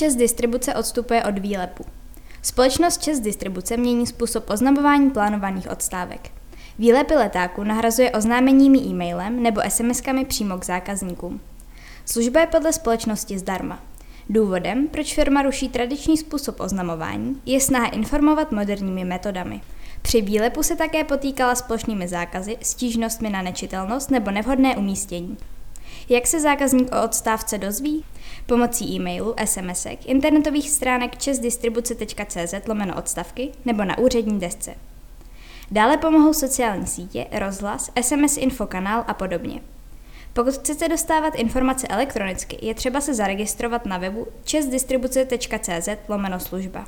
Čes distribuce odstupuje od výlepu. Společnost Čes distribuce mění způsob oznamování plánovaných odstávek. Výlepy letáku nahrazuje oznámeními e-mailem nebo SMS-kami přímo k zákazníkům. Služba je podle společnosti zdarma. Důvodem, proč firma ruší tradiční způsob oznamování, je snaha informovat moderními metodami. Při výlepu se také potýkala s plošnými zákazy, stížnostmi na nečitelnost nebo nevhodné umístění. Jak se zákazník o odstávce dozví? Pomocí e-mailu, SMSek, internetových stránek česdistribuce.cz lomeno odstavky nebo na úřední desce. Dále pomohou sociální sítě, rozhlas, SMS infokanál a podobně. Pokud chcete dostávat informace elektronicky, je třeba se zaregistrovat na webu česdistribuce.cz lomeno služba.